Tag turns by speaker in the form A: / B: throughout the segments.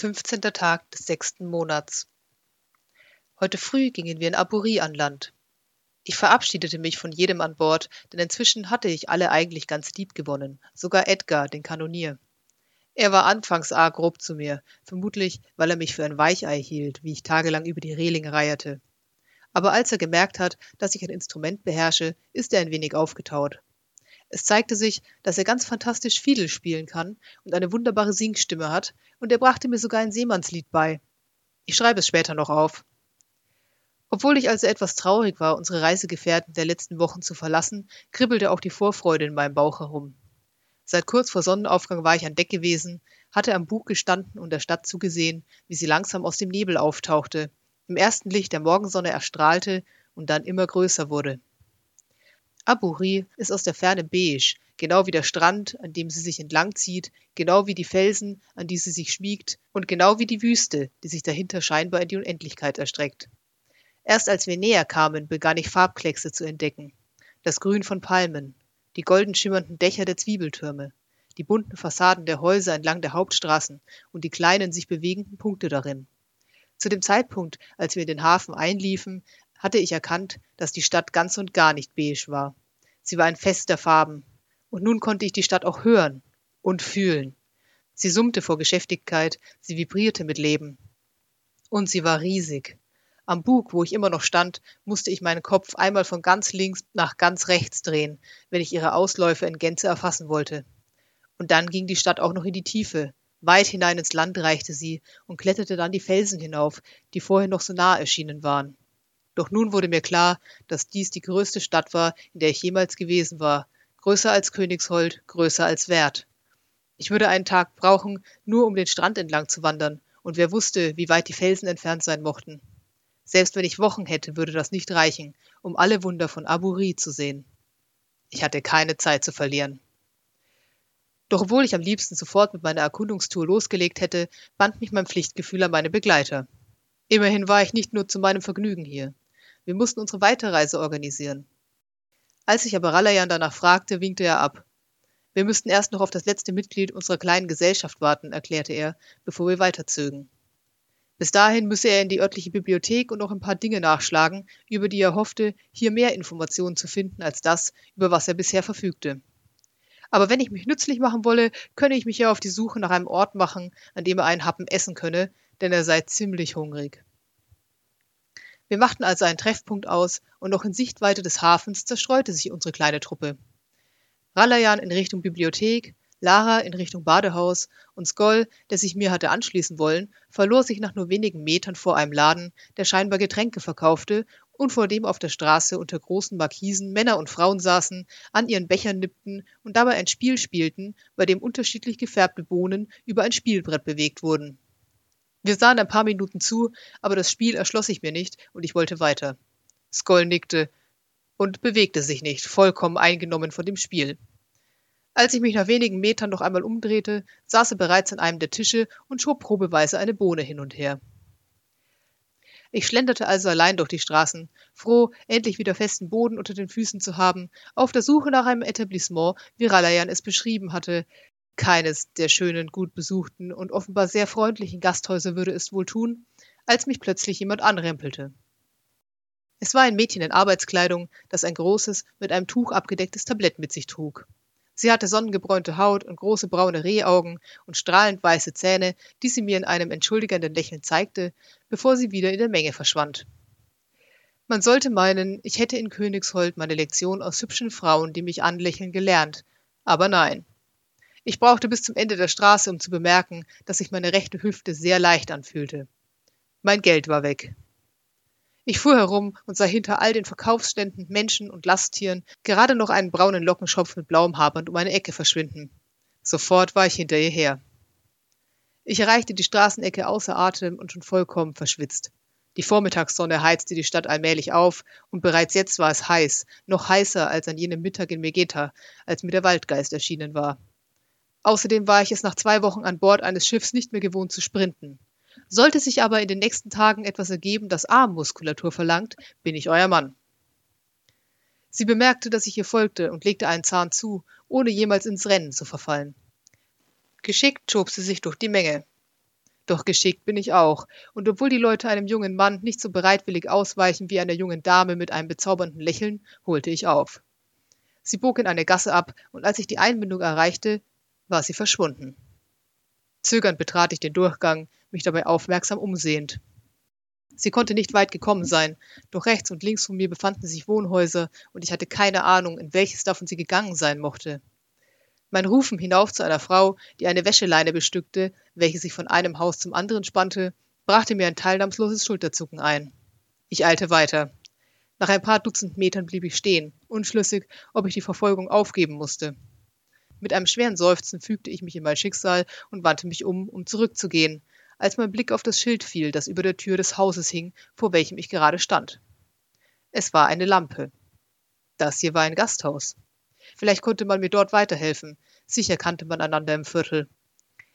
A: 15. Tag des sechsten Monats. Heute früh gingen wir in Aburie an Land. Ich verabschiedete mich von jedem an Bord, denn inzwischen hatte ich alle eigentlich ganz lieb gewonnen, sogar Edgar, den Kanonier. Er war anfangs arg grob zu mir, vermutlich, weil er mich für ein Weichei hielt, wie ich tagelang über die Reling reierte. Aber als er gemerkt hat, dass ich ein Instrument beherrsche, ist er ein wenig aufgetaut. Es zeigte sich, dass er ganz fantastisch Fiedel spielen kann und eine wunderbare Singstimme hat, und er brachte mir sogar ein Seemannslied bei. Ich schreibe es später noch auf. Obwohl ich also etwas traurig war, unsere Reisegefährten der letzten Wochen zu verlassen, kribbelte auch die Vorfreude in meinem Bauch herum. Seit kurz vor Sonnenaufgang war ich an Deck gewesen, hatte am Bug gestanden und der Stadt zugesehen, wie sie langsam aus dem Nebel auftauchte, im ersten Licht der Morgensonne erstrahlte und dann immer größer wurde. Aburi ist aus der Ferne beige, genau wie der Strand, an dem sie sich entlangzieht, genau wie die Felsen, an die sie sich schmiegt, und genau wie die Wüste, die sich dahinter scheinbar in die Unendlichkeit erstreckt. Erst als wir näher kamen, begann ich Farbkleckse zu entdecken. Das Grün von Palmen, die golden schimmernden Dächer der Zwiebeltürme, die bunten Fassaden der Häuser entlang der Hauptstraßen und die kleinen sich bewegenden Punkte darin. Zu dem Zeitpunkt, als wir in den Hafen einliefen, hatte ich erkannt, dass die Stadt ganz und gar nicht beige war. Sie war ein Fest der Farben. Und nun konnte ich die Stadt auch hören und fühlen. Sie summte vor Geschäftigkeit, sie vibrierte mit Leben. Und sie war riesig. Am Bug, wo ich immer noch stand, musste ich meinen Kopf einmal von ganz links nach ganz rechts drehen, wenn ich ihre Ausläufe in Gänze erfassen wollte. Und dann ging die Stadt auch noch in die Tiefe. Weit hinein ins Land reichte sie und kletterte dann die Felsen hinauf, die vorher noch so nah erschienen waren. Doch nun wurde mir klar, dass dies die größte Stadt war, in der ich jemals gewesen war, größer als Königshold, größer als Wert. Ich würde einen Tag brauchen, nur um den Strand entlang zu wandern, und wer wusste, wie weit die Felsen entfernt sein mochten. Selbst wenn ich Wochen hätte, würde das nicht reichen, um alle Wunder von Aburi zu sehen. Ich hatte keine Zeit zu verlieren. Doch obwohl ich am liebsten sofort mit meiner Erkundungstour losgelegt hätte, band mich mein Pflichtgefühl an meine Begleiter. Immerhin war ich nicht nur zu meinem Vergnügen hier. Wir mussten unsere Weiterreise organisieren. Als ich aber Ralayan danach fragte, winkte er ab. Wir müssten erst noch auf das letzte Mitglied unserer kleinen Gesellschaft warten, erklärte er, bevor wir weiterzögen. Bis dahin müsse er in die örtliche Bibliothek und noch ein paar Dinge nachschlagen, über die er hoffte, hier mehr Informationen zu finden als das, über was er bisher verfügte. Aber wenn ich mich nützlich machen wolle, könne ich mich ja auf die Suche nach einem Ort machen, an dem er einen Happen essen könne, denn er sei ziemlich hungrig. Wir machten also einen Treffpunkt aus, und noch in Sichtweite des Hafens zerstreute sich unsere kleine Truppe. Ralayan in Richtung Bibliothek, Lara in Richtung Badehaus und Skoll, der sich mir hatte anschließen wollen, verlor sich nach nur wenigen Metern vor einem Laden, der scheinbar Getränke verkaufte und vor dem auf der Straße unter großen Markisen Männer und Frauen saßen, an ihren Bechern nippten und dabei ein Spiel spielten, bei dem unterschiedlich gefärbte Bohnen über ein Spielbrett bewegt wurden. Wir sahen ein paar Minuten zu, aber das Spiel erschloss sich mir nicht und ich wollte weiter. Skoll nickte und bewegte sich nicht, vollkommen eingenommen von dem Spiel. Als ich mich nach wenigen Metern noch einmal umdrehte, saß er bereits an einem der Tische und schob probeweise eine Bohne hin und her. Ich schlenderte also allein durch die Straßen, froh, endlich wieder festen Boden unter den Füßen zu haben, auf der Suche nach einem Etablissement, wie Ralayan es beschrieben hatte, keines der schönen, gut besuchten und offenbar sehr freundlichen Gasthäuser würde es wohl tun, als mich plötzlich jemand anrempelte. Es war ein Mädchen in Arbeitskleidung, das ein großes, mit einem Tuch abgedecktes Tablett mit sich trug. Sie hatte sonnengebräunte Haut und große braune Rehaugen und strahlend weiße Zähne, die sie mir in einem entschuldigenden Lächeln zeigte, bevor sie wieder in der Menge verschwand. Man sollte meinen, ich hätte in Königshold meine Lektion aus hübschen Frauen, die mich anlächeln, gelernt, aber nein. Ich brauchte bis zum Ende der Straße, um zu bemerken, dass sich meine rechte Hüfte sehr leicht anfühlte. Mein Geld war weg. Ich fuhr herum und sah hinter all den Verkaufsständen, Menschen und Lasttieren gerade noch einen braunen Lockenschopf mit blauem Haarband um eine Ecke verschwinden. Sofort war ich hinter ihr her. Ich erreichte die Straßenecke außer Atem und schon vollkommen verschwitzt. Die Vormittagssonne heizte die Stadt allmählich auf, und bereits jetzt war es heiß, noch heißer als an jenem Mittag in Megeta, als mir der Waldgeist erschienen war. Außerdem war ich es nach zwei Wochen an Bord eines Schiffs nicht mehr gewohnt zu sprinten. Sollte sich aber in den nächsten Tagen etwas ergeben, das Armmuskulatur verlangt, bin ich euer Mann. Sie bemerkte, dass ich ihr folgte und legte einen Zahn zu, ohne jemals ins Rennen zu verfallen. Geschickt schob sie sich durch die Menge. Doch geschickt bin ich auch, und obwohl die Leute einem jungen Mann nicht so bereitwillig ausweichen wie einer jungen Dame mit einem bezaubernden Lächeln, holte ich auf. Sie bog in eine Gasse ab, und als ich die Einbindung erreichte, war sie verschwunden. Zögernd betrat ich den Durchgang, mich dabei aufmerksam umsehend. Sie konnte nicht weit gekommen sein, doch rechts und links von mir befanden sich Wohnhäuser, und ich hatte keine Ahnung, in welches davon sie gegangen sein mochte. Mein Rufen hinauf zu einer Frau, die eine Wäscheleine bestückte, welche sich von einem Haus zum anderen spannte, brachte mir ein teilnahmsloses Schulterzucken ein. Ich eilte weiter. Nach ein paar Dutzend Metern blieb ich stehen, unschlüssig, ob ich die Verfolgung aufgeben musste. Mit einem schweren Seufzen fügte ich mich in mein Schicksal und wandte mich um, um zurückzugehen, als mein Blick auf das Schild fiel, das über der Tür des Hauses hing, vor welchem ich gerade stand. Es war eine Lampe. Das hier war ein Gasthaus. Vielleicht konnte man mir dort weiterhelfen. Sicher kannte man einander im Viertel.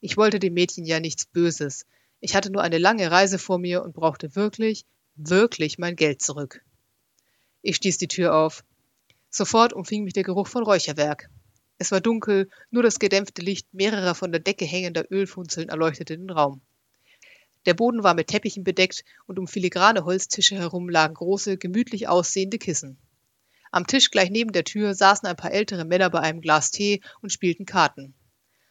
A: Ich wollte dem Mädchen ja nichts Böses. Ich hatte nur eine lange Reise vor mir und brauchte wirklich, wirklich mein Geld zurück. Ich stieß die Tür auf. Sofort umfing mich der Geruch von Räucherwerk. Es war dunkel, nur das gedämpfte Licht mehrerer von der Decke hängender Ölfunzeln erleuchtete den Raum. Der Boden war mit Teppichen bedeckt und um filigrane Holztische herum lagen große, gemütlich aussehende Kissen. Am Tisch gleich neben der Tür saßen ein paar ältere Männer bei einem Glas Tee und spielten Karten.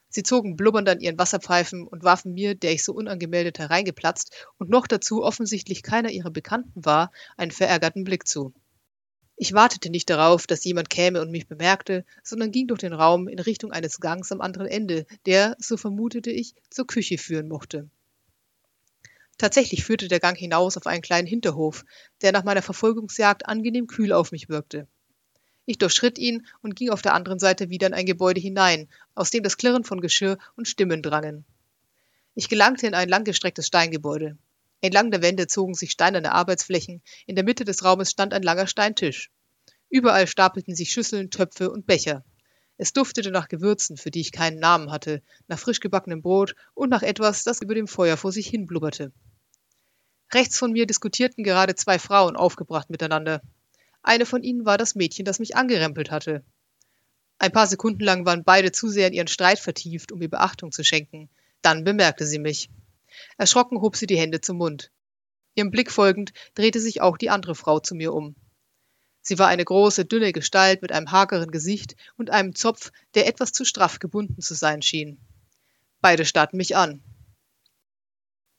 A: Sie zogen blubbernd an ihren Wasserpfeifen und warfen mir, der ich so unangemeldet hereingeplatzt und noch dazu offensichtlich keiner ihrer Bekannten war, einen verärgerten Blick zu. Ich wartete nicht darauf, dass jemand käme und mich bemerkte, sondern ging durch den Raum in Richtung eines Gangs am anderen Ende, der, so vermutete ich, zur Küche führen mochte. Tatsächlich führte der Gang hinaus auf einen kleinen Hinterhof, der nach meiner Verfolgungsjagd angenehm kühl auf mich wirkte. Ich durchschritt ihn und ging auf der anderen Seite wieder in ein Gebäude hinein, aus dem das Klirren von Geschirr und Stimmen drangen. Ich gelangte in ein langgestrecktes Steingebäude. Entlang der Wände zogen sich steinerne Arbeitsflächen, in der Mitte des Raumes stand ein langer Steintisch. Überall stapelten sich Schüsseln, Töpfe und Becher. Es duftete nach Gewürzen, für die ich keinen Namen hatte, nach frisch gebackenem Brot und nach etwas, das über dem Feuer vor sich hin blubberte. Rechts von mir diskutierten gerade zwei Frauen aufgebracht miteinander. Eine von ihnen war das Mädchen, das mich angerempelt hatte. Ein paar Sekunden lang waren beide zu sehr in ihren Streit vertieft, um mir Beachtung zu schenken. Dann bemerkte sie mich. Erschrocken hob sie die Hände zum Mund. Ihrem Blick folgend drehte sich auch die andere Frau zu mir um. Sie war eine große, dünne Gestalt mit einem hageren Gesicht und einem Zopf, der etwas zu straff gebunden zu sein schien. Beide starrten mich an.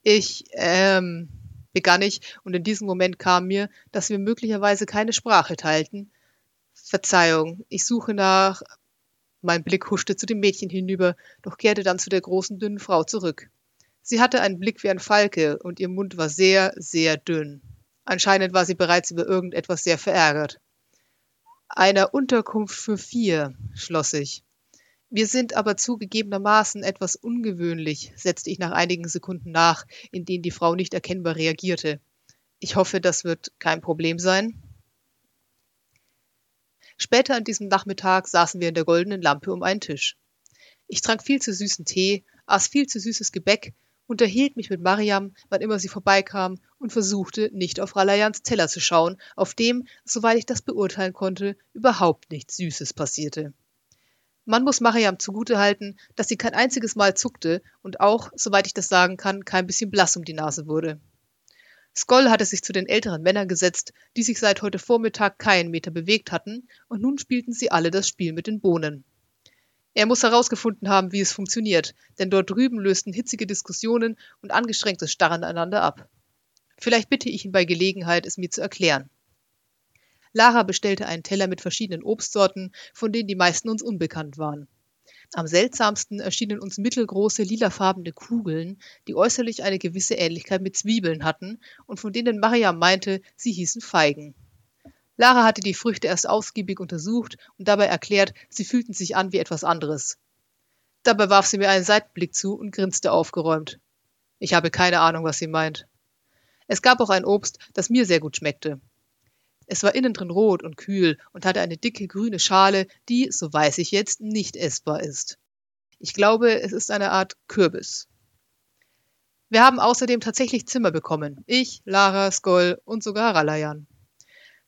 A: Ich, ähm, begann ich, und in diesem Moment kam mir, dass wir möglicherweise keine Sprache teilten. Verzeihung, ich suche nach. Mein Blick huschte zu dem Mädchen hinüber, doch kehrte dann zu der großen, dünnen Frau zurück. Sie hatte einen Blick wie ein Falke und ihr Mund war sehr, sehr dünn. Anscheinend war sie bereits über irgendetwas sehr verärgert. Einer Unterkunft für vier, schloss ich. Wir sind aber zugegebenermaßen etwas ungewöhnlich, setzte ich nach einigen Sekunden nach, in denen die Frau nicht erkennbar reagierte. Ich hoffe, das wird kein Problem sein. Später an diesem Nachmittag saßen wir in der goldenen Lampe um einen Tisch. Ich trank viel zu süßen Tee, aß viel zu süßes Gebäck unterhielt mich mit Mariam, wann immer sie vorbeikam, und versuchte, nicht auf Ralayans Teller zu schauen, auf dem, soweit ich das beurteilen konnte, überhaupt nichts Süßes passierte. Man muss Mariam zugutehalten, dass sie kein einziges Mal zuckte und auch, soweit ich das sagen kann, kein bisschen blass um die Nase wurde. Skoll hatte sich zu den älteren Männern gesetzt, die sich seit heute Vormittag keinen Meter bewegt hatten, und nun spielten sie alle das Spiel mit den Bohnen. Er muss herausgefunden haben, wie es funktioniert, denn dort drüben lösten hitzige Diskussionen und angestrengtes Starren einander ab. Vielleicht bitte ich ihn bei Gelegenheit, es mir zu erklären. Lara bestellte einen Teller mit verschiedenen Obstsorten, von denen die meisten uns unbekannt waren. Am seltsamsten erschienen uns mittelgroße lilafarbene Kugeln, die äußerlich eine gewisse Ähnlichkeit mit Zwiebeln hatten und von denen Mariam meinte, sie hießen Feigen. Lara hatte die Früchte erst ausgiebig untersucht und dabei erklärt, sie fühlten sich an wie etwas anderes. Dabei warf sie mir einen Seitenblick zu und grinste aufgeräumt. Ich habe keine Ahnung, was sie meint. Es gab auch ein Obst, das mir sehr gut schmeckte. Es war innen drin rot und kühl und hatte eine dicke grüne Schale, die, so weiß ich jetzt, nicht essbar ist. Ich glaube, es ist eine Art Kürbis. Wir haben außerdem tatsächlich Zimmer bekommen. Ich, Lara, Skoll und sogar Ralayan.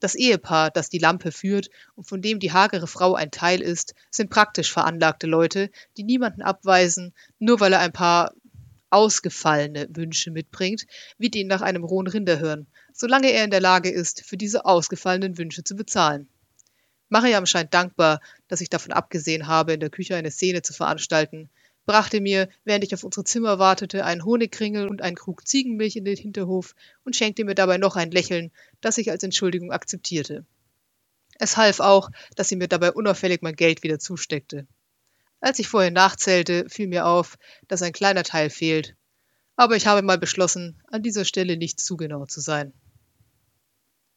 A: Das Ehepaar, das die Lampe führt und von dem die hagere Frau ein Teil ist, sind praktisch veranlagte Leute, die niemanden abweisen, nur weil er ein paar ausgefallene Wünsche mitbringt, wird ihn nach einem rohen Rinder hören, solange er in der Lage ist, für diese ausgefallenen Wünsche zu bezahlen. Mariam scheint dankbar, dass ich davon abgesehen habe, in der Küche eine Szene zu veranstalten, brachte mir, während ich auf unsere Zimmer wartete, einen Honigkringel und einen Krug Ziegenmilch in den Hinterhof und schenkte mir dabei noch ein Lächeln, das ich als Entschuldigung akzeptierte. Es half auch, dass sie mir dabei unauffällig mein Geld wieder zusteckte. Als ich vorher nachzählte, fiel mir auf, dass ein kleiner Teil fehlt. Aber ich habe mal beschlossen, an dieser Stelle nicht zu genau zu sein.